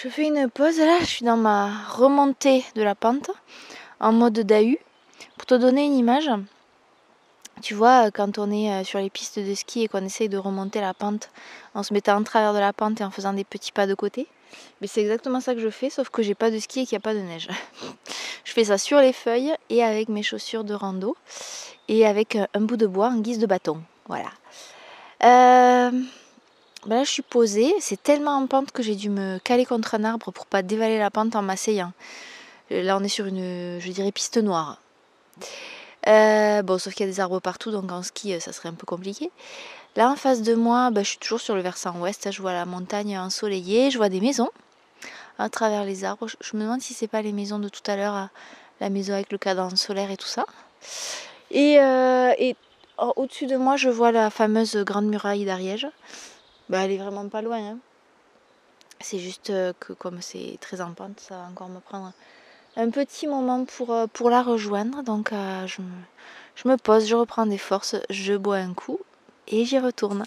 Je fais une pause là, je suis dans ma remontée de la pente en mode DAU. Pour te donner une image, tu vois, quand on est euh, sur les pistes de ski et qu'on essaye de remonter la pente en se mettant en travers de la pente et en faisant des petits pas de côté, mais c'est exactement ça que je fais, sauf que j'ai pas de ski et qu'il n'y a pas de neige. je fais ça sur les feuilles et avec mes chaussures de rando et avec euh, un bout de bois en guise de bâton. Voilà. Euh, ben là, je suis posée. C'est tellement en pente que j'ai dû me caler contre un arbre pour pas dévaler la pente en m'asseyant. Là, on est sur une, je dirais, piste noire. Euh, bon, sauf qu'il y a des arbres partout, donc en ski, ça serait un peu compliqué. Là, en face de moi, ben, je suis toujours sur le versant ouest. Je vois la montagne ensoleillée, je vois des maisons à travers les arbres. Je me demande si c'est pas les maisons de tout à l'heure, la maison avec le cadran solaire et tout ça. Euh, et au-dessus de moi, je vois la fameuse grande muraille d'Ariège. Bah, elle est vraiment pas loin. Hein. C'est juste euh, que comme c'est très en pente, ça va encore me prendre un petit moment pour, euh, la rejoindre. Donc me, je me pose, je reprends des forces, je bois un coup et j'y retourne.